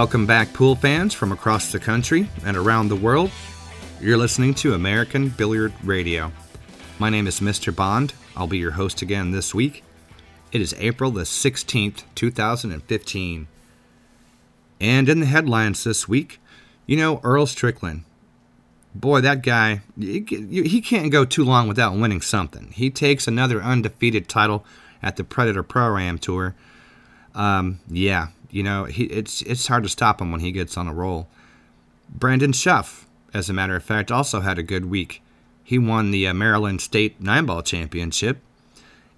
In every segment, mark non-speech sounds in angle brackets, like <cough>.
Welcome back, pool fans from across the country and around the world. You're listening to American Billiard Radio. My name is Mr. Bond. I'll be your host again this week. It is April the 16th, 2015. And in the headlines this week, you know Earl Strickland. Boy, that guy, he can't go too long without winning something. He takes another undefeated title at the Predator Pro Am Tour. Um, yeah, you know, he, it's it's hard to stop him when he gets on a roll. Brandon Shuff, as a matter of fact, also had a good week. He won the uh, Maryland State Nine Ball Championship,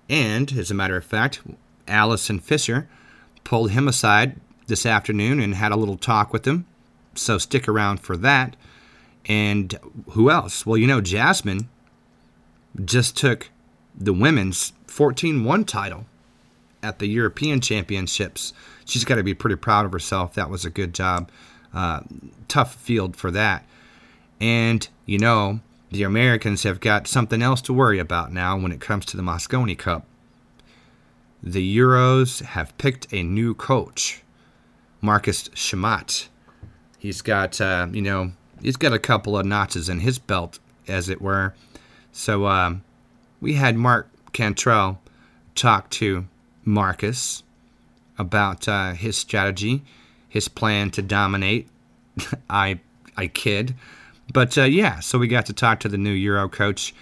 and as a matter of fact, Allison Fisher pulled him aside this afternoon and had a little talk with him. So stick around for that. And who else? Well, you know, Jasmine just took the women's 14 1 title at the European Championships. She's got to be pretty proud of herself. That was a good job. Uh, tough field for that. And, you know, the Americans have got something else to worry about now when it comes to the Mosconi Cup. The Euros have picked a new coach, Marcus Chamat. He's got, uh, you know, he's got a couple of notches in his belt, as it were. So um, we had Mark Cantrell talk to Marcus about uh, his strategy, his plan to dominate. <laughs> I I kid, but uh, yeah. So we got to talk to the new Euro coach,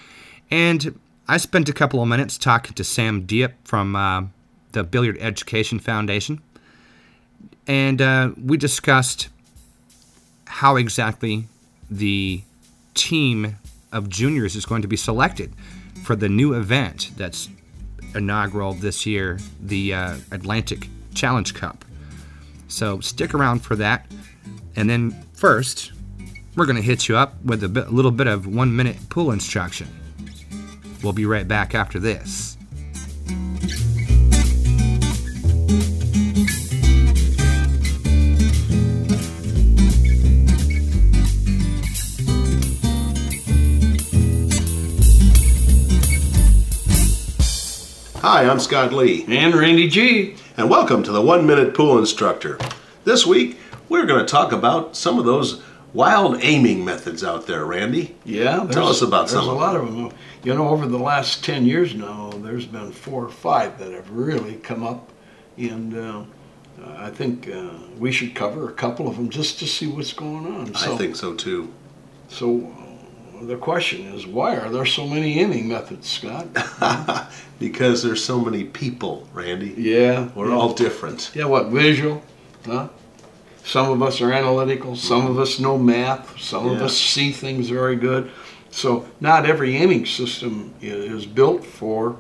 and I spent a couple of minutes talking to Samm Diep from uh, the Billiard Education Foundation, and uh, we discussed how exactly the team of juniors is going to be selected for the new event that's inaugural this year, the uh, Atlantic Challenge Cup. So stick around for that. And then first, we're going to hit you up with a, bit, a little bit of one minute pool instruction. We'll be right back after this. Hi, I'm Scott Lee. And Randy G. And welcome to the One Minute Pool Instructor. This week, we're going to talk about some of those wild aiming methods out there, Randy. Yeah, tell us about some. There's a lot of them. You know, over the last 10 years now, there's been four or five that have really come up. And uh, I think uh, we should cover a couple of them just to see what's going on. So, I think so too. So, the question is, why are there so many aiming methods, Scott? <laughs> because there's so many people, Randy. Yeah. We're yeah. all different. Yeah, what, visual? Huh? Some of us are analytical, some of us know math, some yeah. of us see things very good. So not every aiming system is built for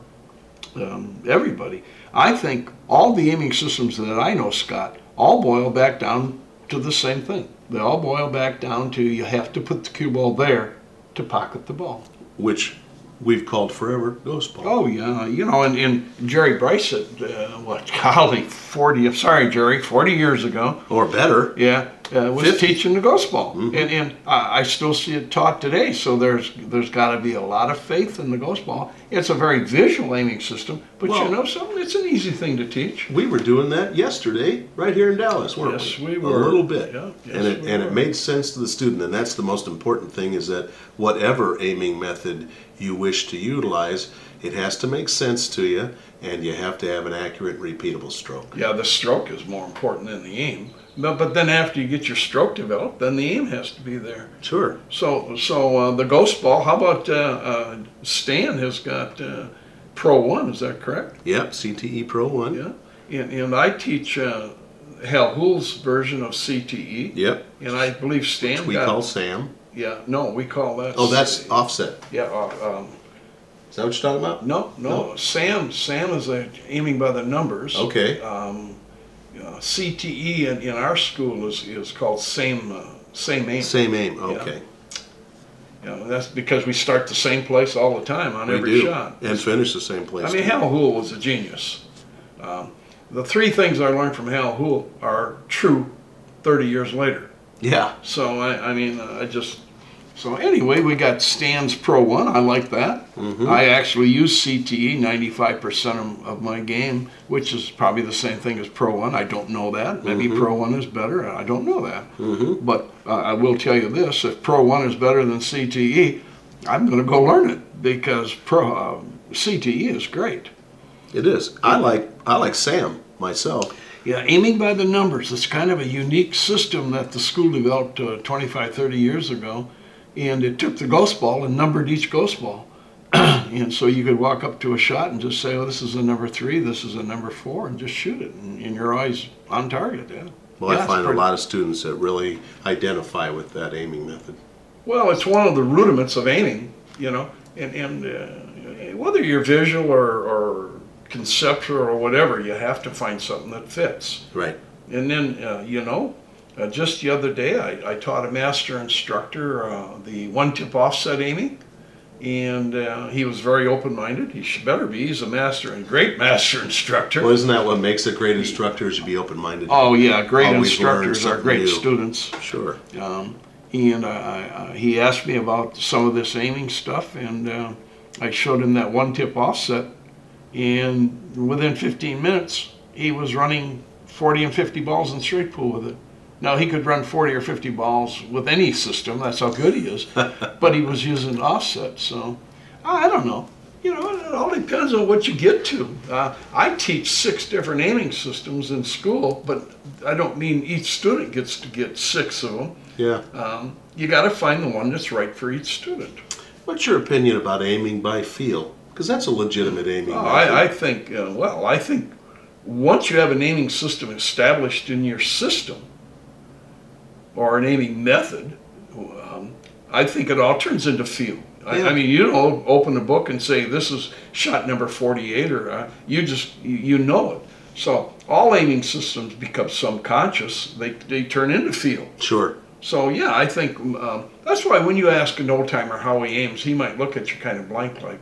um, everybody. I think all the aiming systems that I know, Scott, all boil back down to the same thing. They all boil back down to you have to put the cue ball there to pocket the ball. Which we've called forever ghost ball. Oh yeah, you know, and, and Jerry Briesath, uh, what, golly, forty. Sorry, Jerry, forty years ago or better. Yeah, uh, was 50. teaching the ghost ball, mm-hmm. and and I, I still see it taught today. So there's there's got to be a lot of faith in the ghost ball. It's a very visual aiming system, but well, you know something, it's an easy thing to teach. We were doing that yesterday right here in Dallas, weren't yes, we? we were a little bit, yeah, yes, and it and were. it made sense to the student, and that's the most important thing is that whatever aiming method you wish to utilize, it has to make sense to you, and you have to have an accurate, repeatable stroke. Yeah, the stroke is more important than the aim. But, but then after you get your stroke developed, then the aim has to be there. Sure. So so uh, the ghost ball. How about uh, uh, Stan has got uh, Pro One? Is that correct? Yep, CTE Pro One. Yeah, and, and I teach uh, Hal Houle's version of CTE. Yep. And I believe Stan. Which we got, call Sam. Yeah. No, we call that. Oh, that's offset. Yeah. Uh, um, is that what you're talking about? No, no. no. Sam, Sam is aiming by the numbers. Okay. Um, uh, CTE in, in our school is, is called same uh, same aim. Same aim. Okay. Yeah. You know, that's because we start the same place all the time on we every do. shot. And finish the same place. I mean, Hal Houle was a genius. Um, the three things I learned from Hal Houle are true 30 years later. Yeah. So, I, I mean, I just So anyway, we got Stan's Pro One. I like that. I actually use CTE 95% of, of my game, which is probably the same thing as Pro One. I don't know that. Maybe Pro One is better. I don't know that. But uh, I will tell you this: if Pro One is better than CTE, I'm going to go learn it because Pro uh, CTE is great. It is. I like I like Sam myself. Yeah, aiming by the numbers. It's kind of a unique system that the school developed uh, 25, 30 years ago. And it took the ghost ball and numbered each ghost ball. <clears throat> and so you could walk up to a shot and just say, oh, this is a number three, this is a number four, and just shoot it. And, and you're always on target. Yeah. Well, Yeah, I find a lot of students that really identify with that aiming method. Well, it's one of the rudiments of aiming, you know, and, and uh, whether you're visual or, or conceptual or whatever, you have to find something that fits. Right. And then, uh, you know, uh, just the other day, I, I taught a master instructor uh, the one tip offset aiming, and uh, he was very open minded. He should better be. He's a master and great master <laughs> instructor. Well, isn't that what makes a great instructor? Is to be open-minded. oh, yeah, great Always instructors are great new. students. Sure. Um, and I, I, he asked me about some of this aiming stuff, and uh, I showed him that one tip offset. And within 15 minutes, he was running 40 and 50 balls in straight pool with it. Now, he could run 40 or 50 balls with any system, that's how good he is, <laughs> but he was using offset, so I don't know. You know, it all depends on what you get to. Uh, I teach six different aiming systems in school, but I don't mean each student gets to get six of them. Yeah. Um, you got to find the one that's right for each student. What's your opinion about aiming by feel? Because that's a legitimate aiming Oh. I, I think, uh, well, I think once you have an aiming system established in your system, or an aiming method, um, I think it all turns into feel. I, Yeah. I mean, you don't open a book and say this is shot number 48, or uh, you just you, you know it. So all aiming systems become subconscious. They they turn into feel. Sure. So yeah, I think um, that's why when you ask an old timer how he aims, he might look at you kind of blank, like,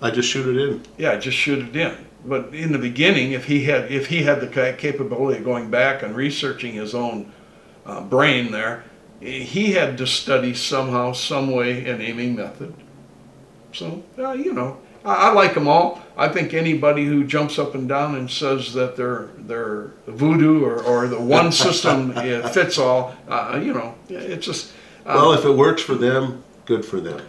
I just shoot it in. yeah, I just shoot it in. But in the beginning, if he had if he had the capability of going back and researching his own uh, brain there, he had to study somehow, some way, an aiming method. So uh, you know, I, I like them all. I think anybody who jumps up and down and says that they're they're voodoo or, or the one <laughs> system uh, fits all, uh, you know, it's just uh, Well, if it works for them, good for them.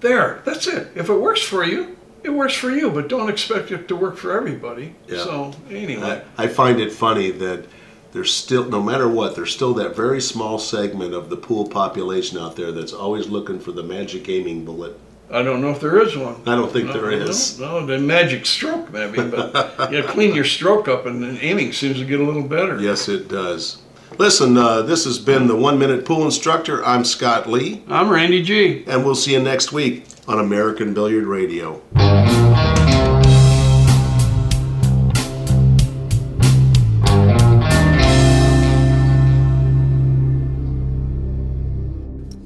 there. That's it. If it works for you, it works for you, but don't expect it to work for everybody. Yeah. So anyway, I, I find it funny that there's still, no matter what, there's still that very small segment of the pool population out there that's always looking for the magic aiming bullet. I don't know if there is one. I don't think No, there is. No, no, the magic stroke maybe, but you clean your stroke up, and aiming seems to get a little better. Yes, it does. Listen, uh, this has been the One Minute Pool Instructor. I'm Scott Lee, I'm Randy G. and we'll see you next week on American Billiard Radio.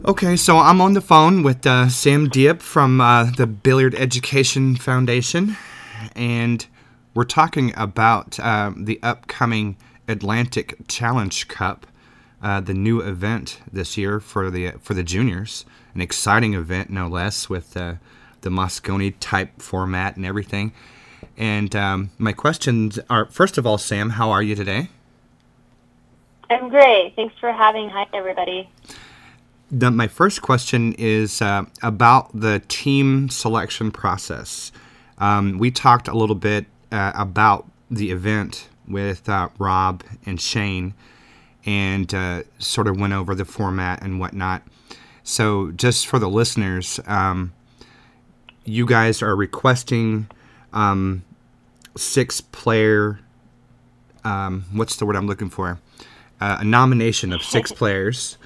Okay, so I'm on the phone with uh, Samm Diep from uh, the Billiard Education Foundation, and we're talking about uh, the upcoming Atlantic Challenge Cup, uh, the new event this year for the for the juniors, an exciting event no less with uh, the Mosconi type format and everything. And um, my questions are: first of all, Sam, how are you today? I'm great. Thanks for having. Hi, everybody. The, my first question is uh, about the team selection process. Um, we talked a little bit uh, about the event with uh, Rob and Shane and uh, sort of went over the format and whatnot. So, just for the listeners, um, you guys are requesting um, six player, um, what's the word I'm looking for? Uh, a nomination of six <laughs> players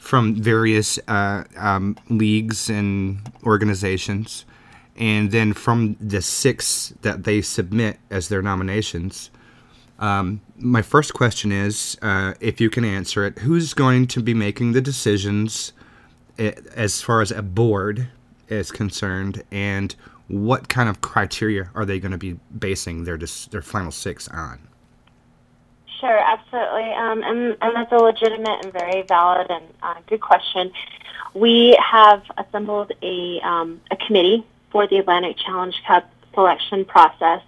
from various uh, um, leagues and organizations. And then from the six that they submit as their nominations, um, my first question is uh, if you can answer it, who's going to be making the decisions eh, as far as a board is concerned, and what kind of criteria are they going to be basing their dis- their final six on? Sure, absolutely. Um, and, and that's a legitimate and very valid and uh, good question. We have assembled a, um, a committee for the Atlantic Challenge Cup selection process.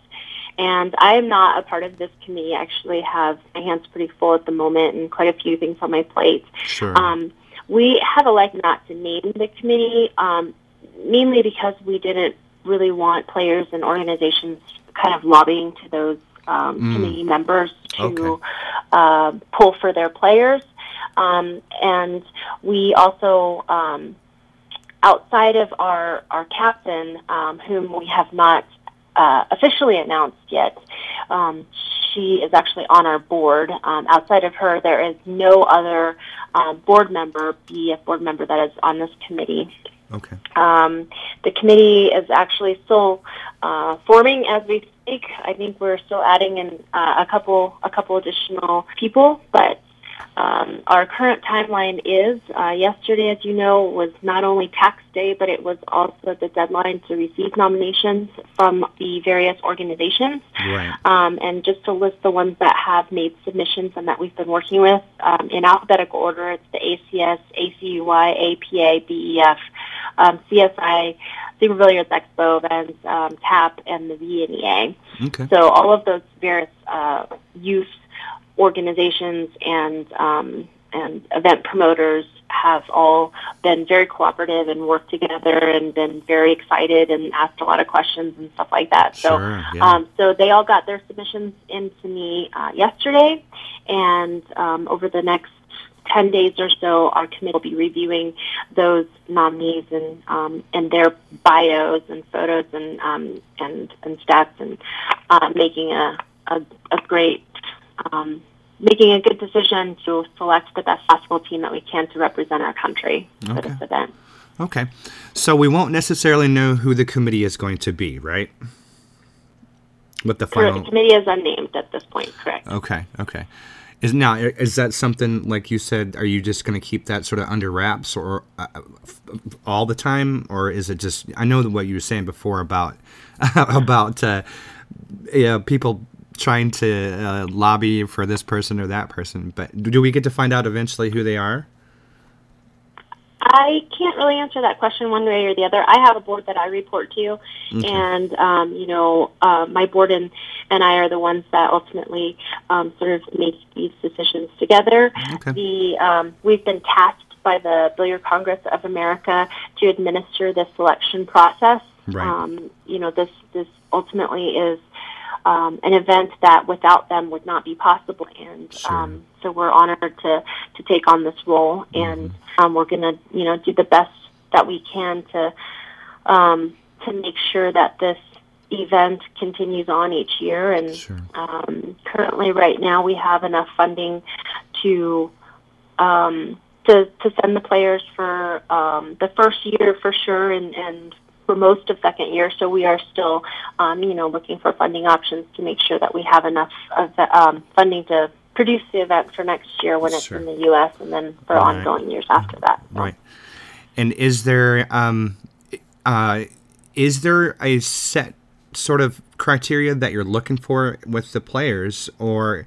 And I am not a part of this committee. I actually have my hands pretty full at the moment and quite a few things on my plate. Sure. Um, we have elected not to name the committee, um, mainly because we didn't really want players and organizations kind of lobbying to those um, Mm. committee members to Okay. uh, pull for their players. Um, and we also, um, outside of our, our captain, um, whom we have not uh, officially announced yet, um, she is actually on our board. Um, outside of her, there is no other um, board member, BF board member, that is on this committee. Okay. Um, the committee is actually still uh, forming as we speak. I think we're still adding in uh, a couple a couple additional people, but um, our current timeline is uh, yesterday, as you know, was not only tax day, but it was also the deadline to receive nominations from the various organizations. Right. Um, and just to list the ones that have made submissions and that we've been working with um, in alphabetical order, it's the ACS, ACUI, APA, BEF, um, CSI, Super Billiards Expo, events, um, TAP, and the VNEA. Okay. So all of those various uh, youth organizations and um, and event promoters have all been very cooperative and worked together and been very excited and asked a lot of questions and stuff like that. So Sure, yeah. um, so they all got their submissions into me uh, yesterday, and um, over the next 10 days or so, our committee will be reviewing those nominees and um, and their bios and photos and um, and and stats and uh, making a, a, a great um, making a good decision to select the best possible team that we can to represent our country for Okay. this event. Okay. So we won't necessarily know who the committee is going to be, right? With the final. The committee is unnamed at this point. Correct. Okay. Okay. Is now is that something like you said? Are you just going to keep that sort of under wraps or uh, all the time, or is it just? I know what you were saying before about <laughs> about uh, yeah, people trying to uh, lobby for this person or that person, but do we get to find out eventually who they are? I can't really answer that question one way or the other. I have a board that I report to, and um, you know, uh, my board and and I are the ones that ultimately um, sort of make these decisions together. Okay. The um, we've been tasked by the Billiard Congress of America to administer the selection process. Right. Um, you know, this this ultimately is um, an event that without them would not be possible, and Sure. um, so we're honored to to take on this role, and um, we're going to you know do the best that we can to um, to make sure that this event continues on each year. And Sure. um, currently, right now, we have enough funding to um, to to send the players for um, the first year for sure, and and for most of second year. So we are still, um, you know, looking for funding options to make sure that we have enough of the, um, funding to produce the event for next year when it's Sure. in the U.S. and then for Right. ongoing years after that. So- Right. And is there um uh is there a set sort of criteria that you're looking for with the players or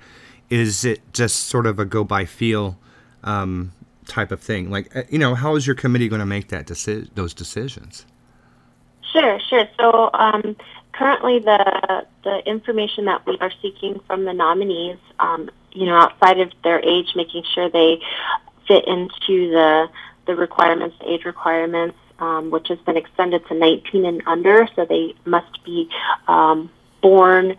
is it just sort of a go by feel um type of thing? Like uh, you know, how is your committee going to make that deci- those decisions? Sure, sure. So um, currently, the the information that we are seeking from the nominees, um, you know, outside of their age, making sure they fit into the the requirements, the age requirements, um, which has been extended to 19 and under. So they must be um, born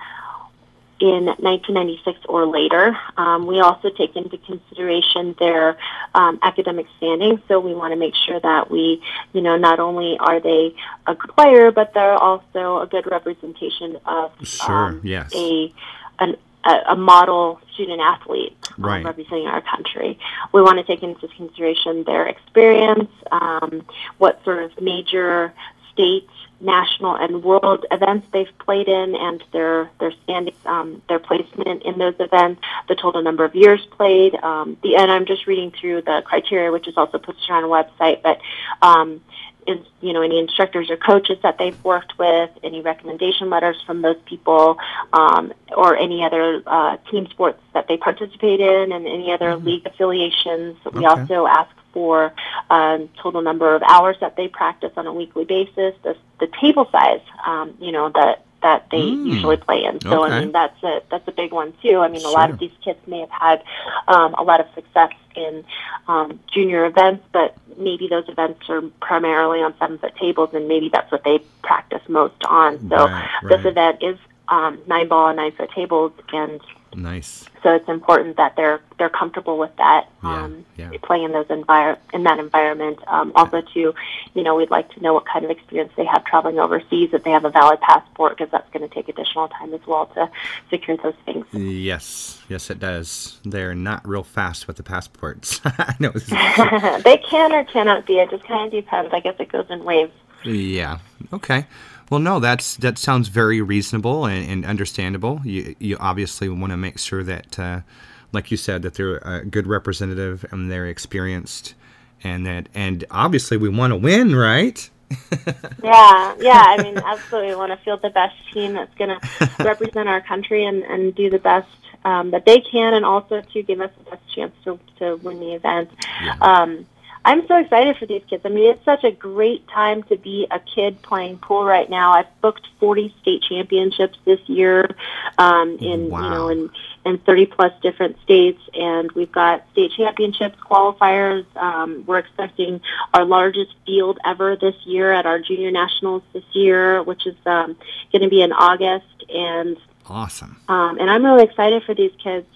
in 1996 or later. Um, we also take into consideration their um, academic standing, so we want to make sure that we, you know, not only are they a good player, but they're also a good representation of Sure, um, yes. a an, a, a model student athlete um, representing our country. We want to take into consideration their experience, um, what sort of major state, national, and world events they've played in, and their their standings, um, their placement in those events, the total number of years played. Um, the and I'm just reading through the criteria, which is also posted on our website, but. Um, in, you know any instructors or coaches that they've worked with, any recommendation letters from those people, um, or any other uh, team sports that they participate in, and any other mm-hmm. league affiliations. We okay. also ask for um, total number of hours that they practice on a weekly basis, the, the table size, um, you know, that that they mm. usually play in. So okay. I mean that's a that's a big one too. I mean sure. a lot of these kids may have had um, a lot of success in um, junior events, but maybe those events are primarily on seven foot tables, and maybe that's what they practice most on. So right, right. this event is um, nine ball and nine foot tables, and Nice. So it's important that they're they're comfortable with that, yeah, um, yeah. playing in those envir- in that environment. Um, also, to you know, we'd like to know what kind of experience they have traveling overseas. If they have a valid passport, because that's going to take additional time as well to secure those things. Yes, yes, it does. They're not real fast with the passports. <laughs> I know. <laughs> <laughs> they can or cannot be. It just kind of depends. I guess it goes in waves. Yeah. Okay. Well, no, that's that sounds very reasonable and, and understandable. You you obviously want to make sure that, uh, like you said, that they're a good representative and they're experienced, and that and obviously we want to win, right? <laughs> yeah, yeah. I mean, absolutely, we want to field the best team that's going to represent our country and and do the best um, that they can, and also to give us the best chance to to win the event. Yeah. Um, I'm so excited for these kids. I mean, it's such a great time to be a kid playing pool right now. I've booked 40 state championships this year, um, in wow. you know, in in 30 plus different states, and we've got state championships qualifiers. Um, we're expecting our largest field ever this year at our junior nationals this year, which is um, going to be in August, and Awesome. Um, and I'm really excited for these kids.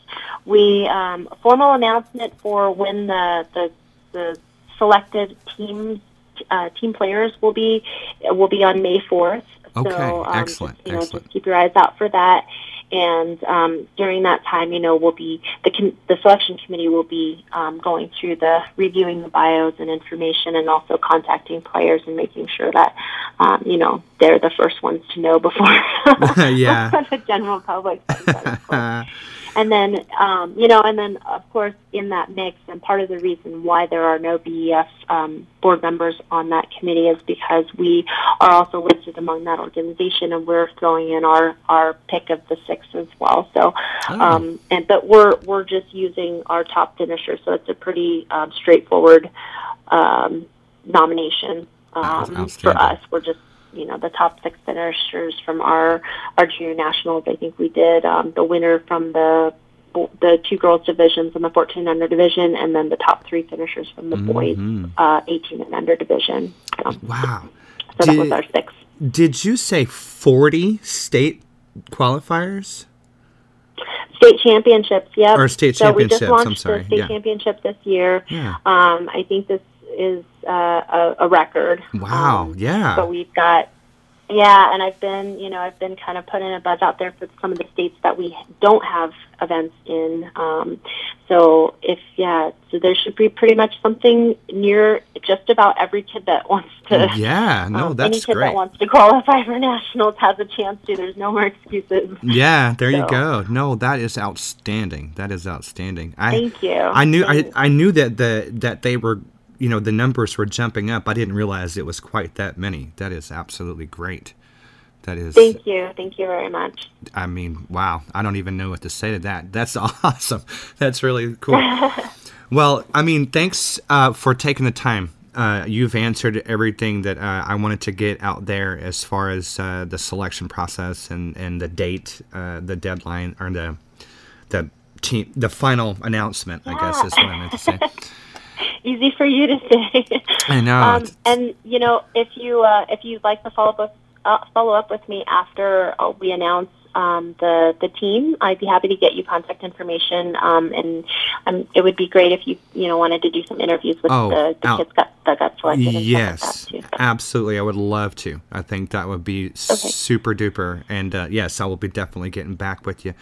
We um, formal announcement for when the the, the selected teams uh, team players will be will be on May 4th. Okay, so, um, excellent. Just, you know, excellent. just keep your eyes out for that. And um, during that time, you know, we'll be the com- the selection committee will be um, going through the reviewing the bios and information, and also contacting players and making sure that um, you know they're the first ones to know before <laughs> yeah <laughs> the general public <laughs> and then um, you know, and then of course in that mix, and part of the reason why there are no BEF um, board members on that committee is because we are also listed among that organization, and we're throwing in our our pick of the six as well. So, oh. um, and but we're we're just using our top finishers, so it's a pretty um, straightforward um, nomination um, for us. We're just you know the top six finishers from our our junior nationals. I think we did um, the winner from the the two girls divisions and the 14 under division, and then the top three finishers from the mm-hmm. boys uh, 18 and under division. So, wow! So did, that was our six. Did you say 40 state qualifiers? State championships, yep. Or state championships. So we just launched I'm sorry. the state yeah. championship this year. Yeah. Um, I think this is uh, a, a, record. Wow! Um, yeah. So we've got, yeah, and I've been, you know, I've been kind of putting a buzz out there for some of the states that we don't have events in. Um, so if yeah, so there should be pretty much something near just about every kid that wants to. Yeah, no, um, that's any kid great. that wants to qualify for nationals has a chance to. There's no more excuses. Yeah, there so. you go. No, that is outstanding. That is outstanding. I, Thank you. I knew I, I knew that the that they were you know the numbers were jumping up. I didn't realize it was quite that many. That is absolutely great. That is. Thank you. Thank you very much. I mean, wow. I don't even know what to say to that. That's <laughs> awesome. That's really cool. <laughs> well, I mean, thanks uh, for taking the time. Uh, you've answered everything that uh, I wanted to get out there as far as uh, the selection process and, and the date, uh, the deadline, or the the team, the final announcement. I guess is what I meant to say. <laughs> easy for you to say. I know. Um, and you know, if you uh, if you'd like to follow up uh, follow up with me after uh, we announce um, the the team, I'd be happy to get you contact information. Um, and um, it would be great if you you know wanted to do some interviews with oh, the, the kids got, that got selected. Yes, like absolutely. I would love to. I think that would be okay. super duper. And uh, yes, I will be definitely getting back with you.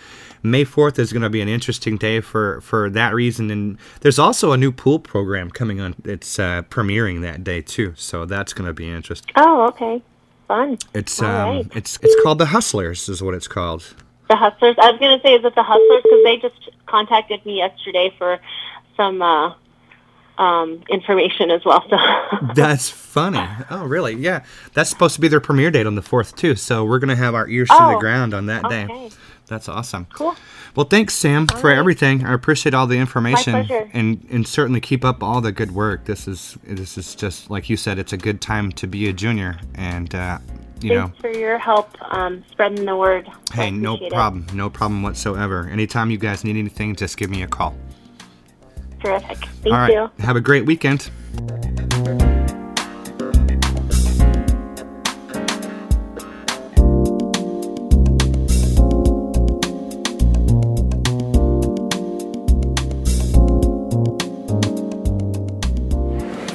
May fourth is going to be an interesting day for for that reason. And there's also a new pool program coming on. It's uh, premiering that day too, so that's going to be interesting. Oh, okay fun. It's um, right. it's it's called the Hustlers, is what it's called. The Hustlers. I was going to say, is it the Hustlers? Because they just contacted me yesterday for some uh, um, information as well. So <laughs> That's funny. Oh, really? Yeah. That's supposed to be their premiere date on the 4th, too. So we're going to have our ears to the Oh, ground on that day. That's awesome. Cool. Well, thanks, Sam, for right. everything. I appreciate all the information, pleasure. and and certainly keep up all the good work. This is this is just like you said. It's a good time to be a junior, and uh, you know, Thanks for your help um, spreading the word. Hey, no appreciate it. problem, no problem whatsoever. Anytime you guys need anything, just give me a call. Terrific. Thank all right, you. have a great weekend.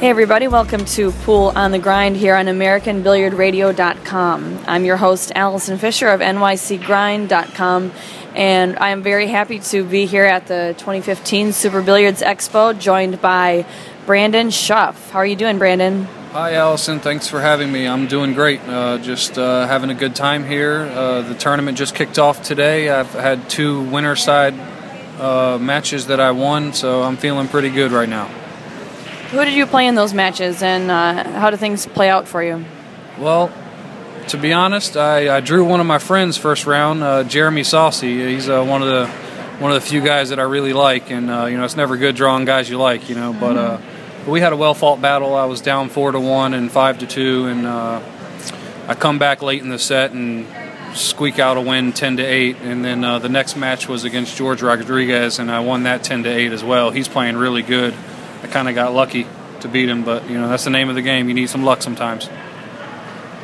Hey everybody, welcome to Pool on the Grind here on AmericanBilliardRadio.com. I'm your host Allison Fisher of NYCGrind.com and I am very happy to be here at the 2015 Super Billiards Expo joined by Brandon Shuff. How are you doing, Brandon? Hi, Allison. Thanks for having me. I'm doing great. Uh, just uh, having a good time here. Uh, the tournament just kicked off today. I've had two winner side uh, matches that I won, so I'm feeling pretty good right now. Who did you play in those matches and uh, how do things play out for you? Well, to be honest, I, I drew one of my friends first round, uh, Jeremy Sossei. He's uh, one of the one of the few guys that I really like, and uh, you know it's never good drawing guys you like, you know. But uh, we had a well fought battle. I was down four to one and five to two, and uh, I come back late in the set and squeak out a win ten to eight. And then uh, the next match was against George Rodriguez, and I won that ten to eight as well. He's playing really good. I kind of got lucky to beat him, but you know that's the name of the game. You need some luck sometimes.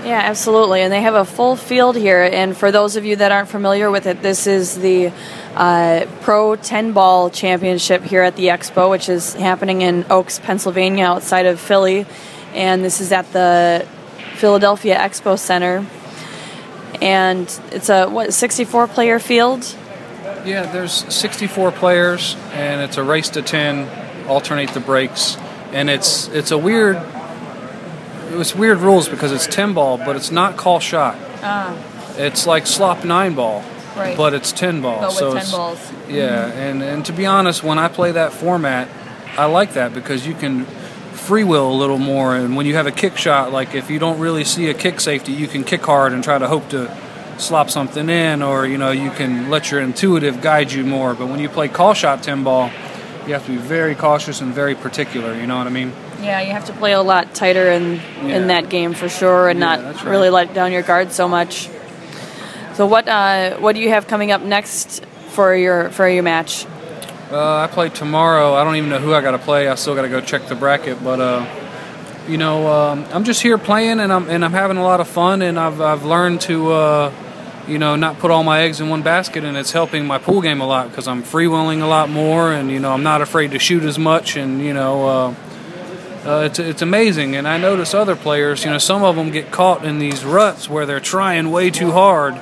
Yeah, absolutely. And they have a full field here. And for those of you that aren't familiar with it, this is the uh, Pro 10 Ball Championship here at the Expo, which is happening in Oaks, Pennsylvania, outside of Philly. And this is at the Philadelphia Expo Center. And it's a, what, 64 player field? Yeah, there's 64 players, and it's a race to 10, alternate the breaks, and it's it's a weird. It's weird rules because it's 10 ball, but it's not call shot. Ah, It's like slop nine ball, Right. but it's 10 ball. but so 10 balls. Yeah, and and to be honest, when I play that format, I like that because you can free will a little more. And when you have a kick shot, like if you don't really see a kick safety, you can kick hard and try to hope to slop something in, or you know you can let your intuitive guide you more. But when you play call shot ten ball, you have to be very cautious and very particular. You know what I mean? Yeah, you have to play a lot tighter in Yeah. in that game for sure, and Yeah, not right. really let down your guard so much. So what uh, what do you have coming up next for your for your match? Uh, I play tomorrow. I don't even know who I got to play. I still got to go check the bracket, but uh, you know, um, I'm just here playing, and I'm and I'm having a lot of fun, and I've I've learned to. You know, not put all my eggs in one basket, and it's helping my pool game a lot because I'm freewheeling a lot more, and you know, I'm not afraid to shoot as much, and you know, uh, uh, it's it's amazing. And I notice other players, you know, some of them get caught in these ruts where they're trying way too hard,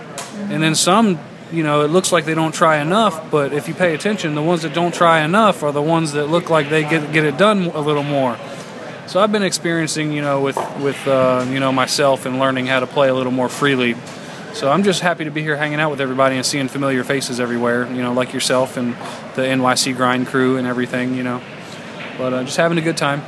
and then some, you know, it looks like they don't try enough. But if you pay attention, the ones that don't try enough are the ones that look like they get get it done a little more. So I've been experiencing, you know, with with uh, you know myself and learning how to play a little more freely. So I'm just happy to be here hanging out with everybody and seeing familiar faces everywhere, you know, like yourself and the NYC grind crew and everything, you know. But uh, just having a good time.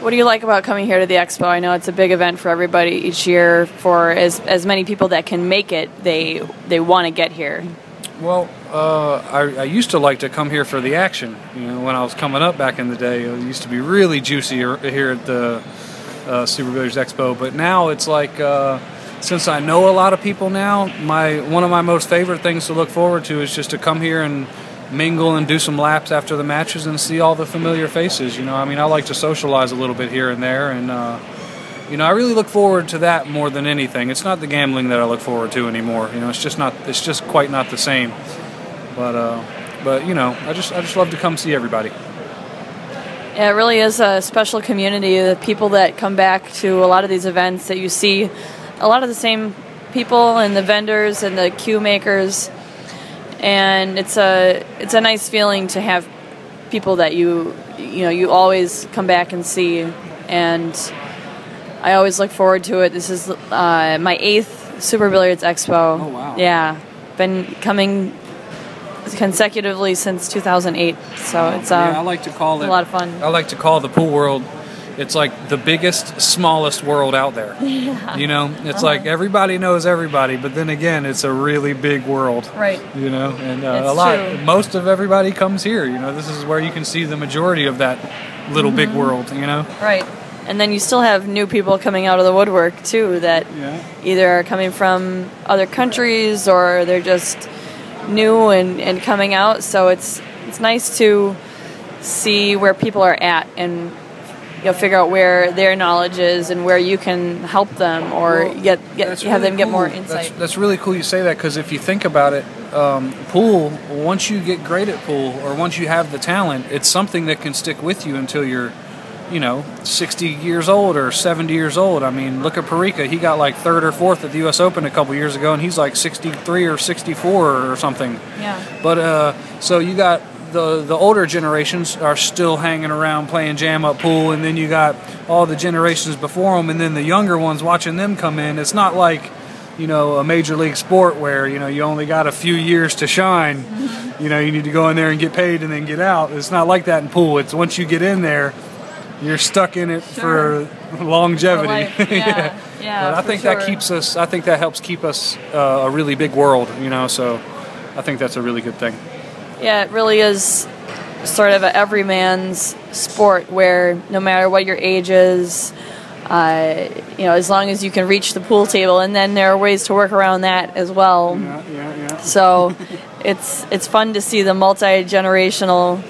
What do you like about coming here to the expo? I know it's a big event for everybody each year. For as as many people that can make it, they they want to get here. Well, uh, I, I used to like to come here for the action. You know, when I was coming up back in the day, it used to be really juicy here at the uh, Super Billiards Expo. But now it's like, uh, since I know a lot of people now, my one of my most favorite things to look forward to is just to come here and mingle and do some laps after the matches and see all the familiar faces. You know, I mean, I like to socialize a little bit here and there, and uh, you know, I really look forward to that more than anything. It's not the gambling that I look forward to anymore. You know, it's just not. It's just quite not the same. But uh, but you know, I just I just love to come see everybody. Yeah, it really is a special community. The people that come back to a lot of these events that you see, a lot of the same people and the vendors and the cue makers, and it's a it's a nice feeling to have people that you you know you always come back and see, and I always look forward to it. This is uh, my eighth Super Billiards Expo. Oh, wow. Yeah, been coming consecutively since 2008. So it's uh, yeah, I like to call it a lot of fun. I like to call the pool world. It's like the biggest, smallest world out there. <laughs> Yeah. You know, it's Uh-huh. like everybody knows everybody, but then again, it's a really big world. Right. You know, and uh, a lot. true. Most of everybody comes here. You know, this is where you can see the majority of that little big Mhm. world. You know. Right. And then you still have new people coming out of the woodwork too that Yeah. either are coming from other countries or they're just new and, and coming out. So it's it's nice to see where people are at and know figure out where their knowledge is and where you can help them or Well, get get have really them get more insight. That's, that's really cool you say that because if you think about it, um, pool, once you get great at pool or once you have the talent, it's something that can stick with you until you're, you know, 60 years old or 70 years old. I mean, look at Parica. He got like third or fourth at the U.S. Open a couple years ago, and he's like 63 or 64 or something. Yeah. But uh, so you got the the older generations are still hanging around playing jam up pool, and then you got all the generations before them, and then the younger ones watching them come in. It's not like you know a major league sport where you know you only got a few years to shine. You know you need to go in there and get paid and then get out. It's not like that in pool. It's once you get in there, you're stuck in it for longevity. For life, <laughs> yeah, yeah, But I think that keeps us. I think that helps keep us uh, a really big world. You know, so I think that's a really good thing. Yeah, it really is sort of a everyman's sport where no matter what your age is, uh, you know, as long as you can reach the pool table, and then there are ways to work around that as well. Yeah, yeah, yeah. So <laughs> it's it's fun to see the multi generational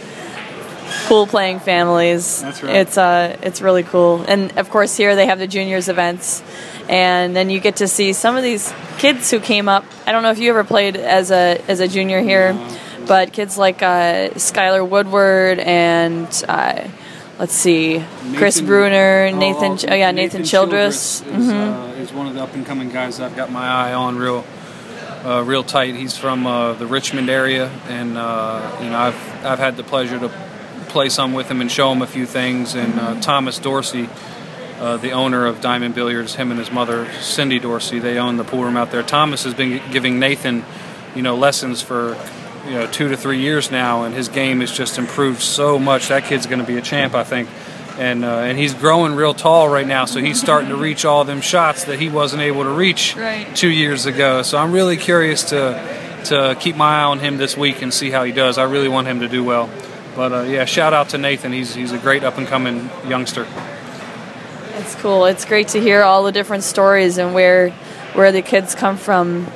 pool playing families. That's right. It's uh it's really cool, and of course here they have the juniors events, and then you get to see some of these kids who came up. I don't know if you ever played as a as a junior here, but kids like uh, Skylar Woodward and. Uh, Let's see, Chris Nathan- Bruner, oh, Nathan, oh, oh, yeah, Nathan, Childress. is, Mhm. uh, is one of the up and coming guys I've got my eye on real, uh, real tight. He's from uh, the Richmond area, and uh, you know I've I've had the pleasure to play some with him and show him a few things. And uh, Thomas Dorsey, uh, the owner of Diamond Billiards, him and his mother Cindy Dorsey, they own the pool room out there. Thomas has been giving Nathan, you know, lessons for you know two to three years now, and his game has just improved so much. That kid's going to be a champ, I think. And uh, and he's growing real tall right now, so he's starting to reach all them shots that he wasn't able to reach Right. two years ago. So I'm really curious to to keep my eye on him this week and see how he does. I really want him to do well. But uh, yeah, shout out to Nathan. He's he's a great up and coming youngster. It's cool. It's great to hear all the different stories and where where the kids come from.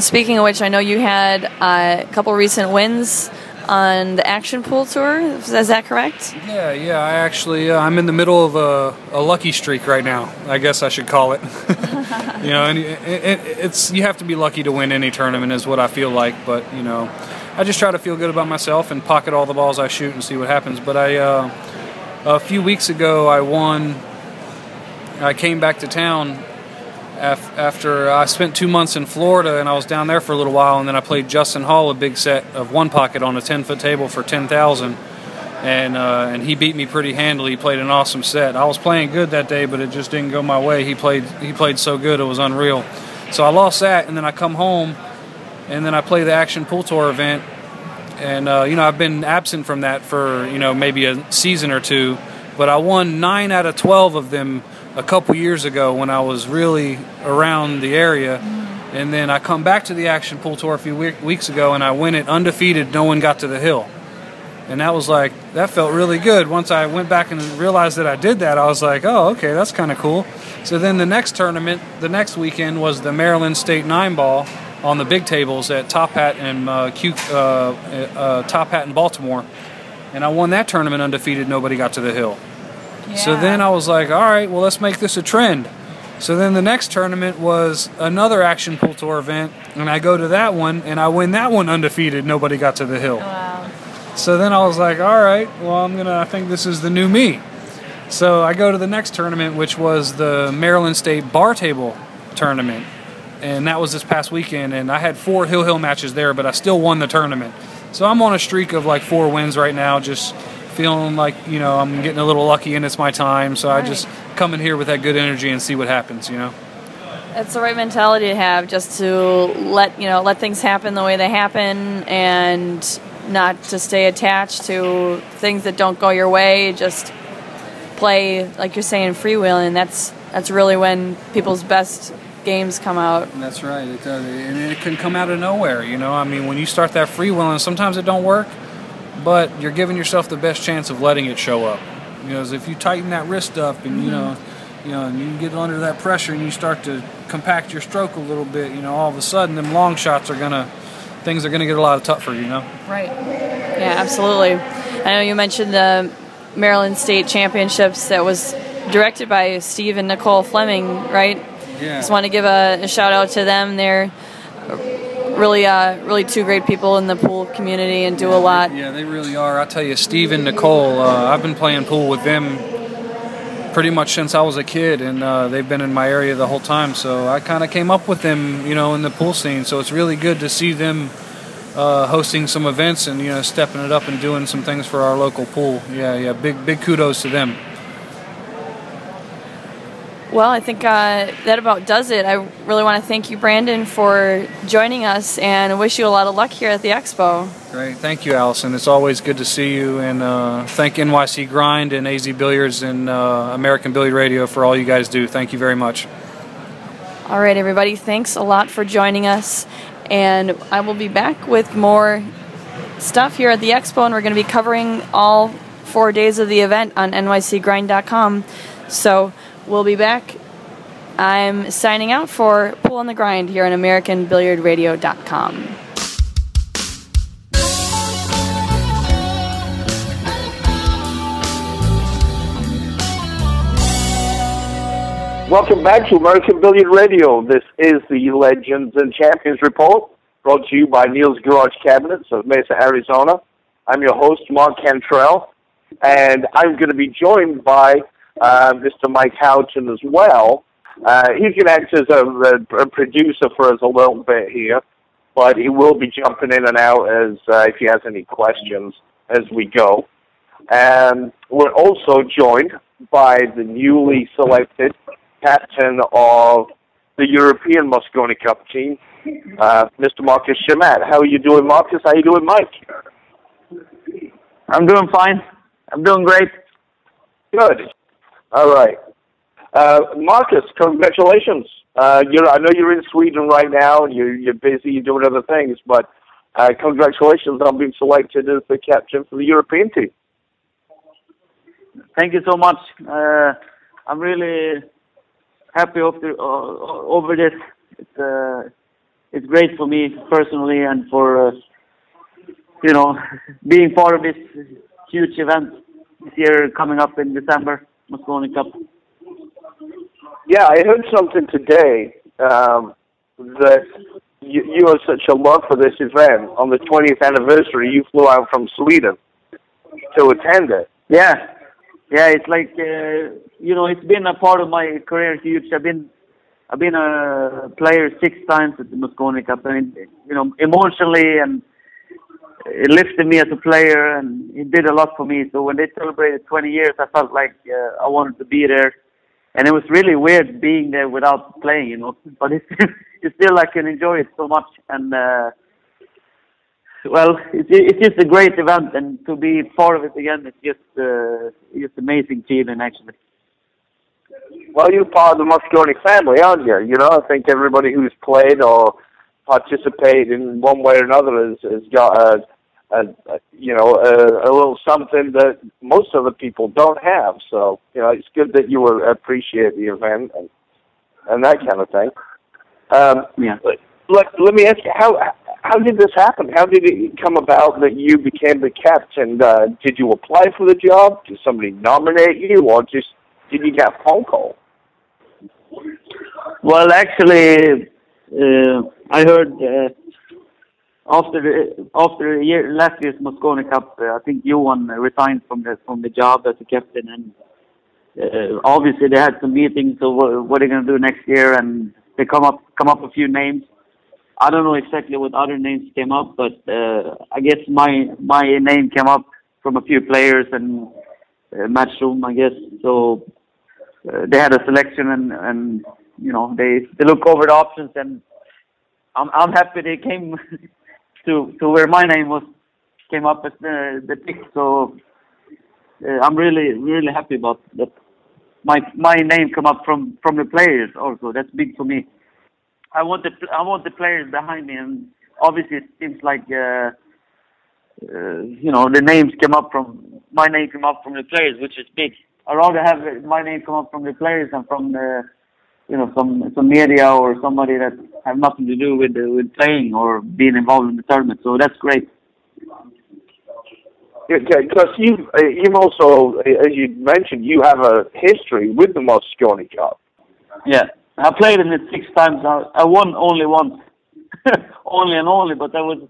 Speaking of which, I know you had uh, a couple recent wins on the Action Pool Tour. Is is that correct? Yeah, yeah. I actually uh, I'm in the middle of a, a lucky streak right now. I guess I should call it. <laughs> you know, and it, it, it's you have to be lucky to win any tournament is what I feel like. But you know, I just try to feel good about myself and pocket all the balls I shoot and see what happens. But I uh, a few weeks ago I won. I came back to town af- after I spent two months in Florida and I was down there for a little while, and then I played Justin Hall a big set of one pocket on a ten foot table for ten thousand, and uh, and he beat me pretty handily. He played an awesome set. I was playing good that day, but it just didn't go my way. He played he played so good it was unreal. So I lost that, and then I come home, and then I play the Action Pool Tour event, and uh, you know I've been absent from that for you know maybe a season or two, but I won nine out of twelve of them a couple years ago when I was really around the area, and then I come back to the Action Pool Tour a few we- weeks ago and I win it undefeated. No one got to the hill, and that was like that felt really good. Once I went back and realized that I did that, I was like, oh okay, that's kind of cool. So then the next tournament, the next weekend was the Maryland State Nine Ball on the big tables at Top Hat and uh, Q, uh, uh, Top Hat in Baltimore, and I won that tournament undefeated. Nobody got to the hill. So then I was like, all right, well, let's make this a trend. So then the next tournament was another Action Pool Tour event, and I go to that one and I win that one undefeated. Nobody got to the hill. Oh, wow. So then I was like, all right, well, I'm gonna. I think this is the new me. So I go to the next tournament, which was the Maryland State Bar Table Tournament, and that was this past weekend. And I had four Hill Hill matches there, but I still won the tournament. So I'm on a streak of like four wins right now, just feeling like you know I'm getting a little lucky and it's my time. So I just come in here with that good energy and see what happens. You know. That's the right mentality to have, just to let you know let things happen the way they happen, and not to stay attached to things that don't go your way. Just play like you're saying freewheeling. That's that's really when people's best games come out. That's right. It, uh, and it can come out of nowhere. You know, I mean, when you start that freewheeling, sometimes it don't work, but you're giving yourself the best chance of letting it show up. You know, if you tighten that wrist up and you know, mm-hmm. you know, and you get under that pressure and you start to compact your stroke a little bit, you know, all of a sudden them long shots are gonna, things are gonna get a lot tougher. You know. Right. Yeah, absolutely. I know you mentioned the Maryland State Championships that was directed by Steve and Nicole Fleming, right? Yeah. Just want to give a, a shout out to them. They're really, uh, really two great people in the pool community and do a lot. Yeah, they really are. I tell you, Steve and Nicole, uh, I've been playing pool with them pretty much since I was a kid, and uh, they've been in my area the whole time. So I kind of came up with them, you know, in the pool scene. So it's really good to see them uh, hosting some events and you know stepping it up and doing some things for our local pool. Yeah, yeah, big big kudos to them. Well, I think uh, that about does it. I really want to thank you, Brandon, for joining us and wish you a lot of luck here at the expo. Great. Thank you, Allison. It's always good to see you. And uh, thank NYC Grind and AZ Billiards and uh, American Billiard Radio for all you guys do. Thank you very much. All right, everybody. Thanks a lot for joining us. And I will be back with more stuff here at the expo, and we're going to be covering all four days of the event on nycgrind.com. So we'll be back. I'm signing out for Pool on the Grind here on AmericanBilliardRadio.com. Welcome back to American Billiard Radio. This is the Legends and Champions Report, brought to you by Neil's Garage Cabinets of Mesa, Arizona. I'm your host, Mark Cantrell, and I'm going to be joined by uh, Mr. Mike Houghton as well. Uh, going to act as a, a, a, producer for us a little bit here, but he will be jumping in and out as uh, if he has any questions as we go. And we're also joined by the newly selected captain of the European Mosconi Cup team, uh, Mr. Marcus Chamat. How are you doing, Marcus? How are you doing, Mike? I'm doing fine. I'm doing great. Good. All right. Uh, Marcus, congratulations. Uh, you're, I know you're in Sweden right now, and you're, you're busy, doing other things, but uh, congratulations on being selected as the captain for the European team. Thank you so much. Uh, I'm really happy over, uh, over this. It's, uh, it's great for me personally and for, you know, <laughs> being part of this huge event this year coming up in December. Mosconi Cup. Yeah, I heard something today um, that you, you have such a love for this event. On the 20th anniversary, you flew out from Sweden to attend it. Yeah, yeah. It's like uh, you know, it's been a part of my career. Huge. I've been I've been a player six times at the Mosconi Cup, and you know, emotionally and it lifted me as a player and it did a lot for me. So when they celebrated 20 years, I felt like uh, I wanted to be there. And it was really weird being there without playing, you know. <laughs> But it's, it's still I can enjoy it so much. And uh, well, it's it's just a great event, and to be part of it again, it's just uh, just amazing feeling actually. Well, you're part of the Mosconi family, aren't you? You know, I think everybody who's played or participated in one way or another has, has got a, a, a you know a, a little something that most of the people don't have. So you know it's good that you will appreciate the event and and that kind of thing. Um, yeah. Let, let me ask you how how did this happen? How did it come about that you became the captain? Uh, did you apply for the job? Did somebody nominate you, or just did you get a phone call? Well, actually, uh, I heard uh, after after year, last year's Mosconi Cup, uh, I think Johan resigned from the from the job as a captain, and uh, obviously they had some meetings of what, what they're going to do next year, and they come up come up a few names. I don't know exactly what other names came up, but uh, I guess my my name came up from a few players and uh, matchroom, I guess. So uh, they had a selection, and and you know, they they look over the options, and I'm I'm happy they came <laughs> to to where my name was came up as the the pick. So uh, I'm really really happy about that. My my name come up from from the players also. That's big for me. I want the I want the players behind me, and obviously it seems like uh, uh, you know the names came up from my name came up from the players, which is big. I'd rather have my name come up from the players than from the you know some some media or somebody that have nothing to do with with playing or being involved in the tournament. So that's great. Because you you've also, as you mentioned, you have a history with the Mosconi Cup. Yeah, I played in it six times. I, I won only once, <laughs> only and only. But I was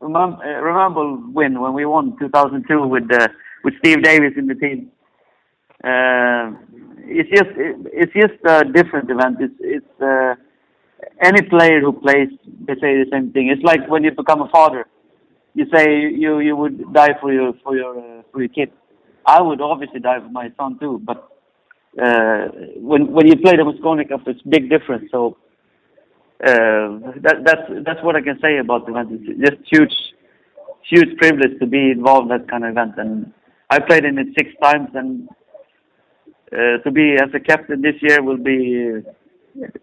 remember, remember win when we won 2002 with uh, with Steve Davis in the team. Uh, it's just it, it's just a different event. It's it's uh, any player who plays they say the same thing. It's like when you become a father, you say you you would die for your for your uh, for your kid. I would obviously die for my son too, but uh, when when you play the Mosconi Cup, it's big difference. So uh, that that's that's what I can say about the event. It's just huge huge privilege to be involved in that kind of event, and I played in it six times, and uh, to be as a captain this year will be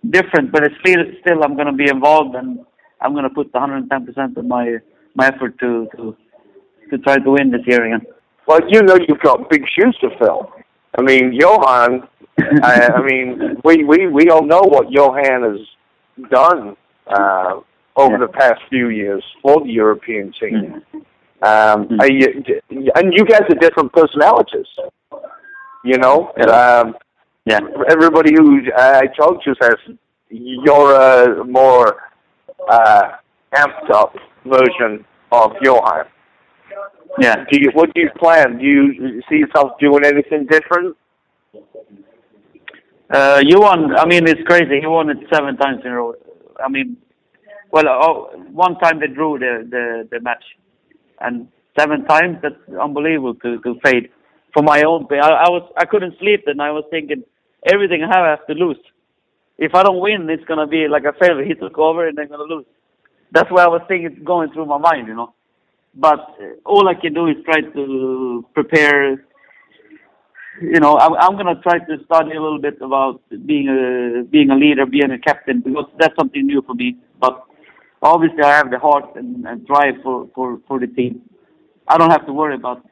different, but it's still, still I'm going to be involved and I'm going to put 110% of my my effort to, to to try to win this year again. Well, you know you've got big shoes to fill. I mean, Johan. I, I mean, we, we we all know what Johan has done uh, over yeah. the past few years for the European team. Mm-hmm. Um, mm-hmm. I, and you guys are different personalities. You know, um, yeah. Everybody who I talk to says you're a more uh, amped up version of Johan. Yeah. Do you? What do you plan? Do you see yourself doing anything different? Uh, you won. I mean, it's crazy. He won it seven times in a row. I mean, well, oh, one time they drew the the the match, and seven times. That's unbelievable to to fade for my own I, I was I couldn't sleep and I was thinking everything I have I have to lose. If I don't win, it's gonna be like a failure. He took over and I'm gonna lose. That's what I was thinking going through my mind, you know. But uh, all I can do is try to prepare. You know, I'm, I'm gonna try to study a little bit about being a being a leader, being a captain, because that's something new for me. But obviously, I have the heart and, and drive for for for the team. I don't have to worry about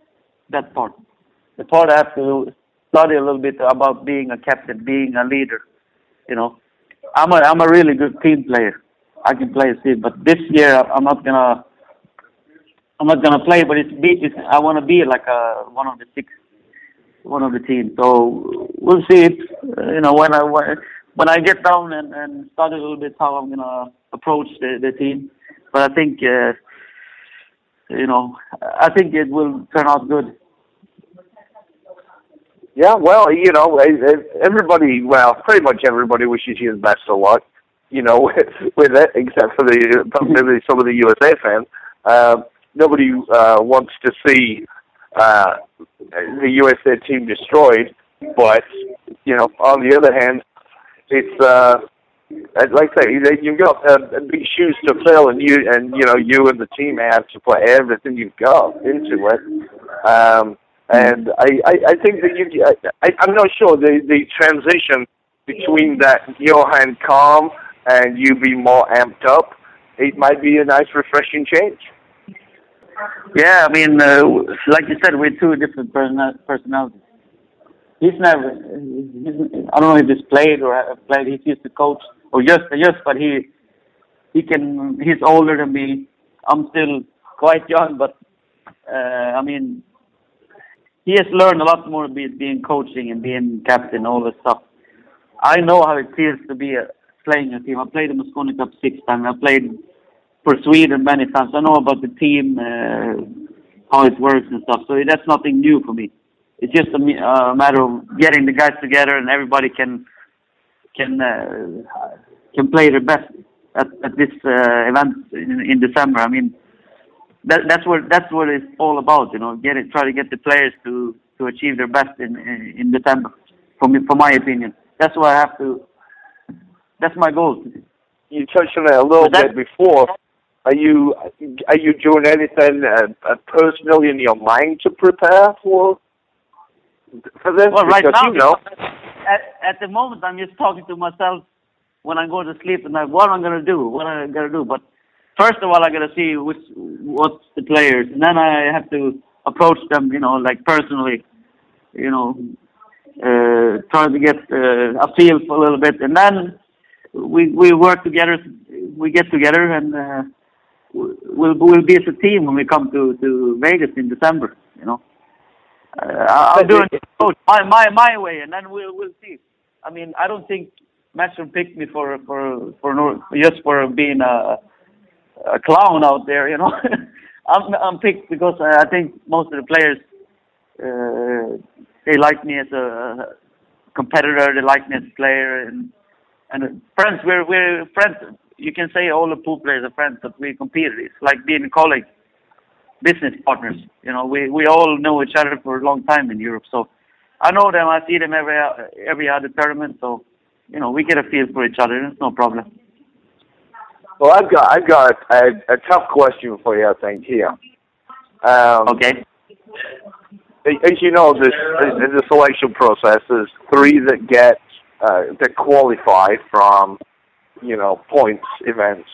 that part the part I have to study a little bit about being a captain, being a leader. You know, I'm a I'm a really good team player. I can play a team, but this year I'm not gonna I'm not gonna play. But it's, be, it's I want to be like a one of the six, one of the team. So we'll see it. You know, when I when I get down and, and study a little bit how I'm gonna approach the, the team. But I think uh, you know I think it will turn out good. Yeah, well, you know, everybody, well, pretty much everybody wishes you the best of luck, you know, with, <laughs> with it, except for the maybe some of the USA fans. Uh, nobody uh, wants to see uh, the USA team destroyed, but you know, on the other hand, it's uh, like I say, you've got uh, big shoes to fill, and you and you know, you and the team have to put everything you've got into it. Um, and I, I, I think that you, I, I'm not sure the, the transition between that Johan calm and you be more amped up, it might be a nice refreshing change. Yeah, I mean, uh, like you said, we're two different person- personalities. He's never, he's, I don't know if he's played or played, he's used to coach or just, just, but he, he can, he's older than me. I'm still quite young, but, uh, I mean, he has learned a lot more being coaching and being captain, all this stuff. I know how it feels to be a, playing a team. I played the Mosconi Cup six times. I played for Sweden many times. I know about the team, uh, how it works and stuff. So that's nothing new for me. It's just a, a matter of getting the guys together and everybody can can uh, can play their best at, at this uh, event in, in December. I mean, that, that's what that's what it's all about. You know, get it, try to get the players to to achieve their best in in, in December. For me, for my opinion, that's what I have to that's my goal. You touched on it a little bit before. Are you are you doing anything uh, personally in your mind to prepare for for this? Well, right because now, you know, at, at the moment, I'm just talking to myself when I go to sleep and like, what am I gonna do? What am I gonna do? But first of all, I gotta see which what's the players, and then I have to approach them, you know, like personally, you know, uh, try to get uh, a feel for a little bit, and then we we work together. We get together and. Uh, we'll we'll be as a team when we come to to Vegas in December. You know, uh, I'll do it my my my way, and then we'll we'll see. I mean, I don't think Matchroom picked me for for for just for being a a clown out there. You know, <laughs> I'm I'm picked because I think most of the players uh, they like me as a competitor. They like me as a player, and and friends. We're we're friends you can say all the pool players are friends, but we compete. It's like being colleagues, business partners. You know, we we all know each other for a long time in Europe. So I know them. I see them every every other tournament. So you know, we get a feel for each other. It's no problem. Well, I've got I've got a, a tough question for you. I think here. Um, Okay. as you know, this in the selection process is three that get uh, that qualify from you know points events,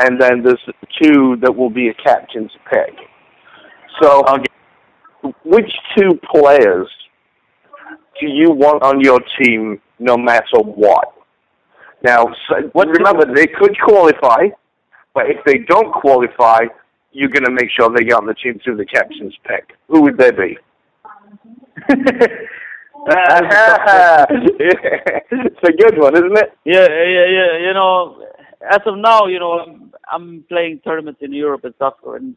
and then there's two that will be a captain's pick. So, Okay. which two players do you want on your team, no matter what? Now, so, What- remember they could qualify, but if they don't qualify, you're going to make sure they get on the team through the captain's pick. Who would they be? <laughs> <laughs> It's a good one, isn't it? yeah, yeah, yeah. You know, as of now, you know, I'm, I'm playing tournaments in Europe and stuff, and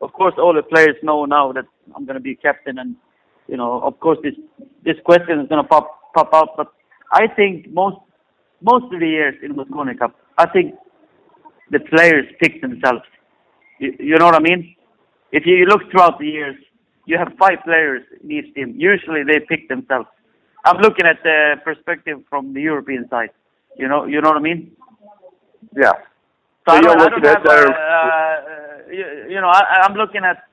of course, all the players know now that I'm going to be captain, and you know, of course, this this question is going to pop pop out. But I think most most of the years in Mosconi Cup, I think the players pick themselves. You, you know what I mean? If you look throughout the years, you have five players in each team. Usually they pick themselves. I'm looking at the perspective from the European side. You know, you know what I mean? Yeah. So So you're looking at have, their- uh, uh, you, you know, I, I'm looking at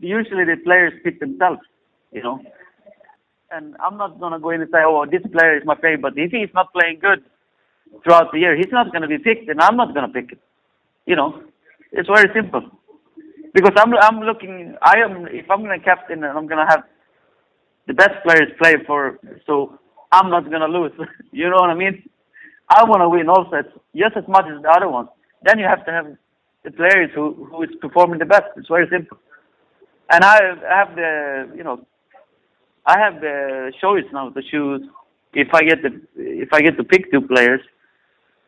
usually the players pick themselves. You know, and I'm not gonna go in and say, oh, this player is my favorite. But if he's not playing good throughout the year, he's not gonna be picked, and I'm not gonna pick it. You know, it's very simple. Because I'm I'm looking, I am if I'm gonna captain and I'm gonna have the best players play for, so I'm not gonna lose. <laughs> you know what I mean? I want to win all sets just as much as the other ones. Then you have to have the players who who is performing the best. It's very simple. And I have the you know I have the choice now to choose if I get the if I get to pick two players,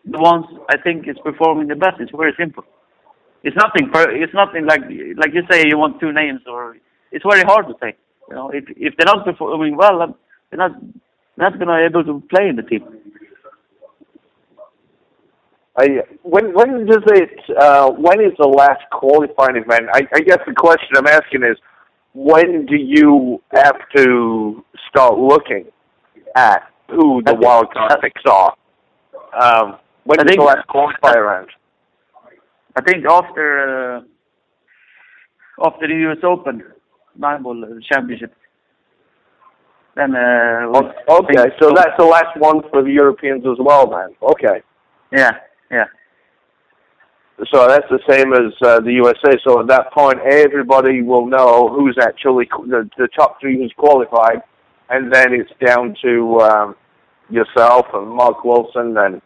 the ones I think is performing the best. It's very simple. It's nothing. Per, it's nothing like like you say you want two names or it's very hard to say. You know if if they're not performing well, they're not they're not gonna be able to play in the team. I, when when does it? Uh, when is the last qualifying event? I, I guess the question I'm asking is, when do you have to start looking at who the wild card picks are? Um, when I think- the last qualifying round? I think after uh, after the U.S. Open nine ball uh, championship, then uh, we'll Okay, so that's the last one for the Europeans as well, then. Okay, yeah, yeah, so that's the same as uh, the USA. So at that point, everybody will know who's actually the, the top three who's qualified, and then it's down to um, yourself and Mark Wilson and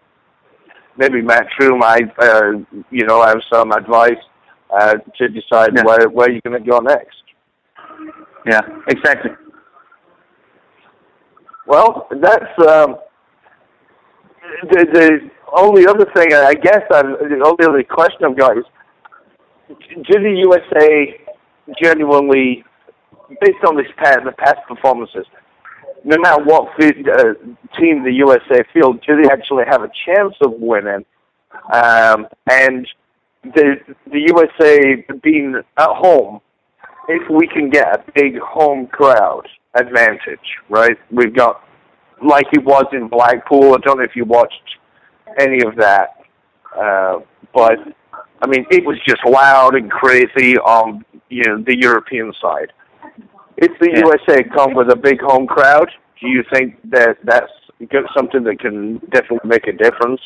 maybe Matt True might, uh, you know, have some advice uh, to decide Yeah. where where you're going to go next. yeah, exactly. Well, that's um, the the only other thing I guess I'm, the only other question I've got is: Do the USA genuinely, based on this past, the past performances, no matter what uh, team the USA field, do they actually have a chance of winning? Um, and the the USA being at home, if we can get a big home crowd advantage, right? We've got like it was in Blackpool. I don't know if you watched any of that. Uh, but I mean, it was just loud and crazy on you know the European side. If the Yeah. USA come with a big home crowd, do you think that that's something that can definitely make a difference?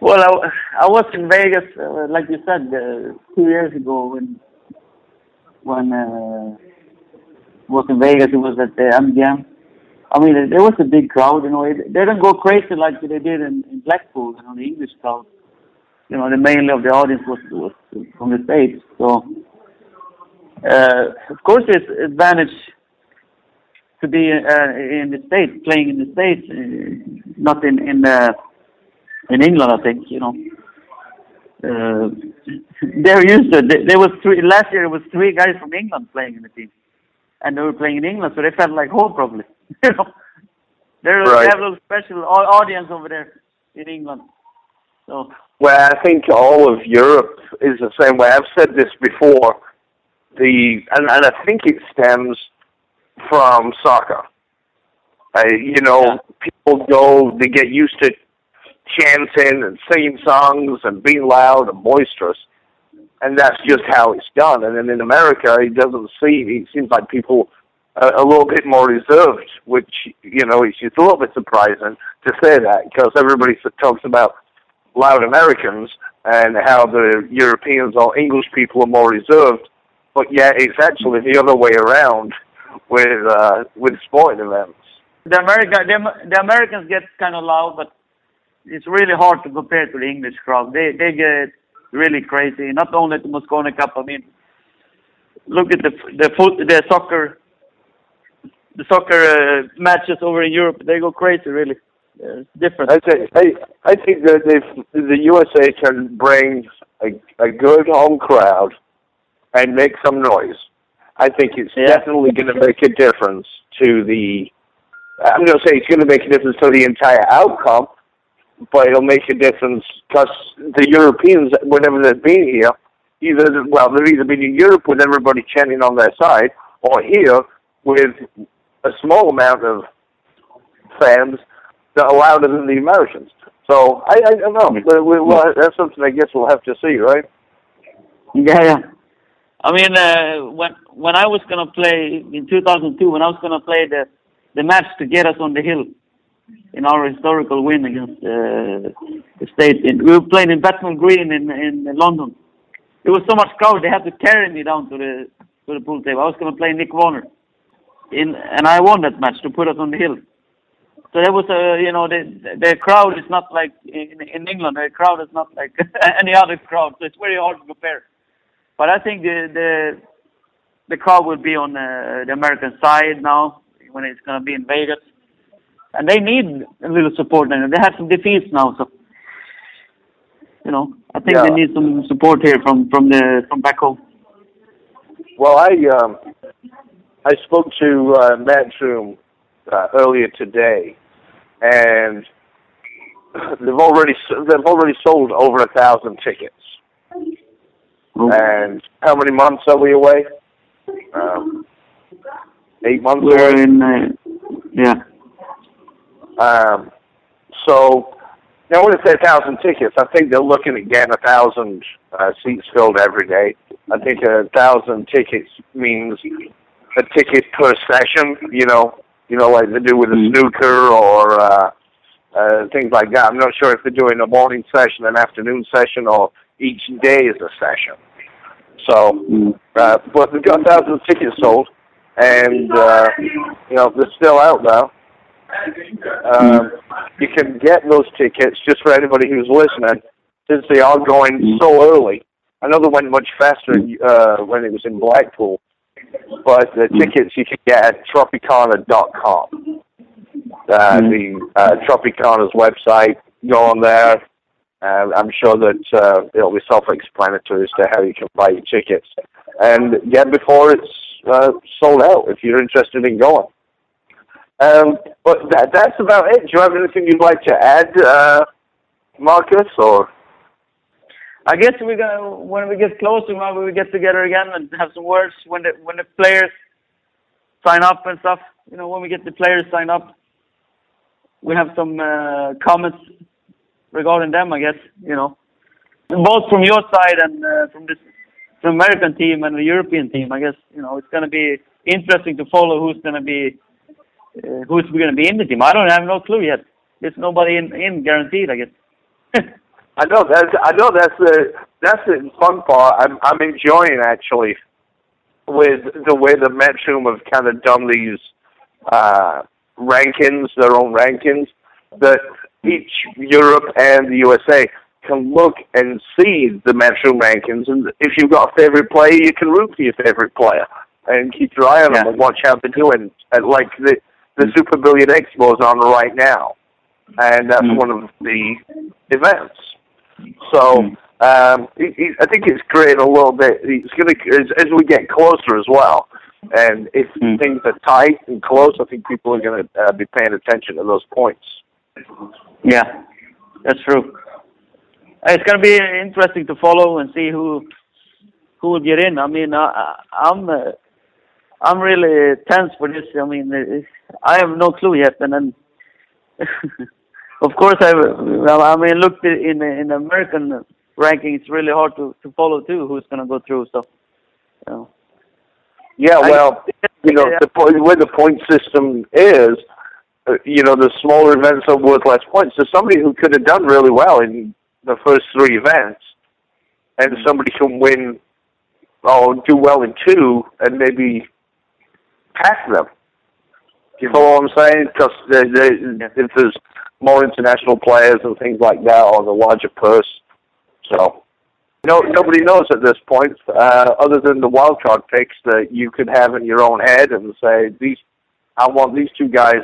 Well, I, I was in Vegas, uh, like you said, uh, two years ago when when uh, was in Vegas. It was at the MGM. I mean, there was a big crowd. You know, it, they didn't go crazy like they did in, in Blackpool. You know, the English crowd. You know, the mainly of the audience was was from the states. So, uh, of course, there's advantage to be uh, in the states, playing in the states, uh, not in in. Uh, in England, I think, you know. Uh, <laughs> they're used to it. There- There was three, last year, it was three guys from England playing in the team. And they were playing in England, so they felt like home probably. <laughs> you know, They're, Right. they have a little special audience over there in England. So, Well, I think all of Europe is the same way. I've said this before. The and, and I think it stems from soccer. Uh, you know, Yeah. people go, they get used to chanting and singing songs and being loud and boisterous, and that's just how it's done. And then in America, it doesn't seem. It seems like people are a little bit more reserved, which you know, it's just a little bit surprising to say that because everybody talks about loud Americans and how the Europeans or English people are more reserved, but yet it's actually the other way around with uh, with sporting events. the America, the, the Americans get kind of loud, but it's really hard to compare to the English crowd. They they get really crazy. Not only the Mosconi Cup. I mean, look at the the foot the soccer the soccer uh, matches over in Europe. They go crazy, really. It's different. I think I, I think that if the USA can bring a, a good home crowd and make some noise, I think it's Yeah. definitely going to make a difference to the. I'm going to say it's going to make a difference to the entire outcome, but it'll make a difference because the Europeans, whenever they've been here, either well, they've either been in Europe with everybody chanting on their side, or here with a small amount of fans that are louder than the Americans. So I, I don't know. We, we, well, that's something I guess we'll have to see, right? Yeah, yeah. I mean, uh, when when I was gonna play in 2002, when I was gonna play the the match to get us on the hill in our historical win against uh, the state, in, we were playing in Bethnal Green in in London. There was so much crowd; they had to carry me down to the to the pool table. I was gonna play Nick Varner, in and I won that match to put us on the hill. So there was a, you know, the the crowd is not like in, in England. The crowd is not like <laughs> any other crowd. So it's very hard to compare. But I think the the the crowd will be on uh, the American side now when it's going to be in Vegas, and they need a little support. now. they have some defeats now, so you know I think they need some support here from from the from back home. Well, I um, I spoke to uh, Matchroom uh, earlier today, and <clears throat> they've already s- they've already sold over a thousand tickets. And how many months are we away? Um, eight months We're away. in, uh, yeah, Um, so now when I say a thousand tickets, I think they're looking at getting a thousand uh, seats filled every day. I think a thousand tickets means a ticket per session. You know, you know, like they do with a snooker or uh, uh, things like that. I'm not sure if they're doing a morning session, an afternoon session, or each day is a session. So, uh, but they've got a thousand tickets sold, and uh, you know they're still out now. Um, you can get those tickets just for anybody who's listening, since they are going so early. I know they went much faster uh, when it was in Blackpool, but the tickets you can get at Tropicana.com. Uh, the uh, Tropicana's website. Go on there. Uh, I'm sure that uh, it'll be self-explanatory as to how you can buy your tickets, and get before it's uh, sold out if you're interested in going. Um, but that, that's about it. Do you have anything you'd like to add, uh, Marcus? Or I guess we're gonna when we get closer, maybe we get together again and have some words when the when the players sign up and stuff. You know, when we get the players sign up, we have some uh, comments regarding them. I guess you know, both from your side and uh, from this from American team and the European team. I guess you know it's going to be interesting to follow who's going to be uh, who's going to be in the team. I don't have no clue yet. There's nobody in, in guaranteed. I guess. <laughs> I know that's I know that's the that's the fun part. I'm I'm enjoying actually with the way the Matchroom have kind of done these uh, rankings, their own rankings, that each Europe and the USA can look and see the Matchroom rankings, and if you've got a favorite player, you can root for your favorite player and keep your eye on them and watch how they're doing. And like the the Super Billiards Expo is on right now, and that's Mm. one of the events. So um, it, it, I think it's creating a little bit. It's going to as, as we get closer as well, and if Mm. things are tight and close, I think people are going to uh, be paying attention to those points. Yeah, that's true. It's going to be interesting to follow and see who who will get in. I mean, I, I- I'm uh, I'm really tense for this. I mean, I have no clue yet, and then <laughs> of course I well, I mean, look in in American ranking, it's really hard to to follow too. Who's going to go through? So, you know. Yeah, I- well, you know, the po- the way the point system is, you know, the smaller events are worth less points. So somebody who could have done really well in the first three events, and somebody can win, or do well in two, and maybe pass them. You follow what I'm saying? Because if there's more international players and things like that, or the larger purse, so no, nobody knows at this point, uh, other than the wild card picks that you could have in your own head and say these. I want these two guys,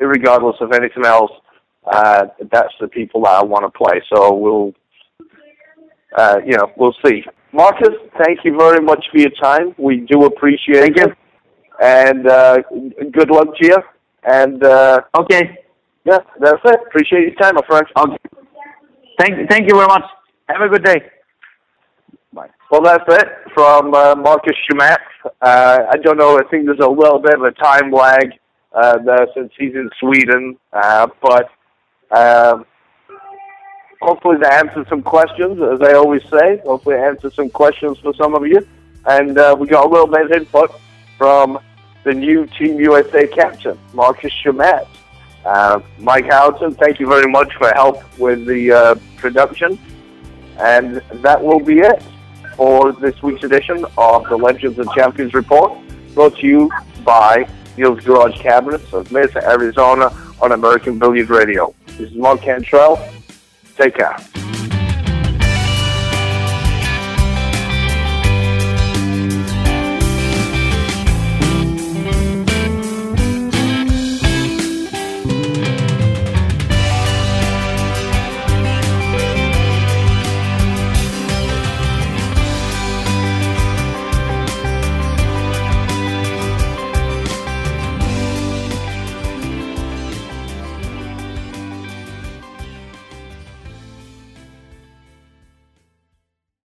regardless of anything else. Uh, that's the people that I want to play. So we'll, uh, you know, we'll see. Marcus, thank you very much for your time. We do appreciate Thank you. it, and uh, good luck to you. And uh, Okay. yeah, that's it. Appreciate your time, my friend. Okay. Thank thank you very much. Have a good day. Bye. Well, that's it from uh, Marcus Chamat. Uh, I don't know. I think there's a little bit of a time lag uh, since he's in Sweden, uh, but um, hopefully to answer some questions, as I always say. Hopefully, answer some questions for some of you. And uh, we got a little bit of input from the new Team USA captain, Marcus Chamat. Uh, Mike Houghton, thank you very much for help with the uh, production. And that will be it for this week's edition of the Legends and Champions Report, brought to you by Neil's Garage Cabinets of Mesa, Arizona on American Billiard Radio. This is Mark Cantrell. Take care.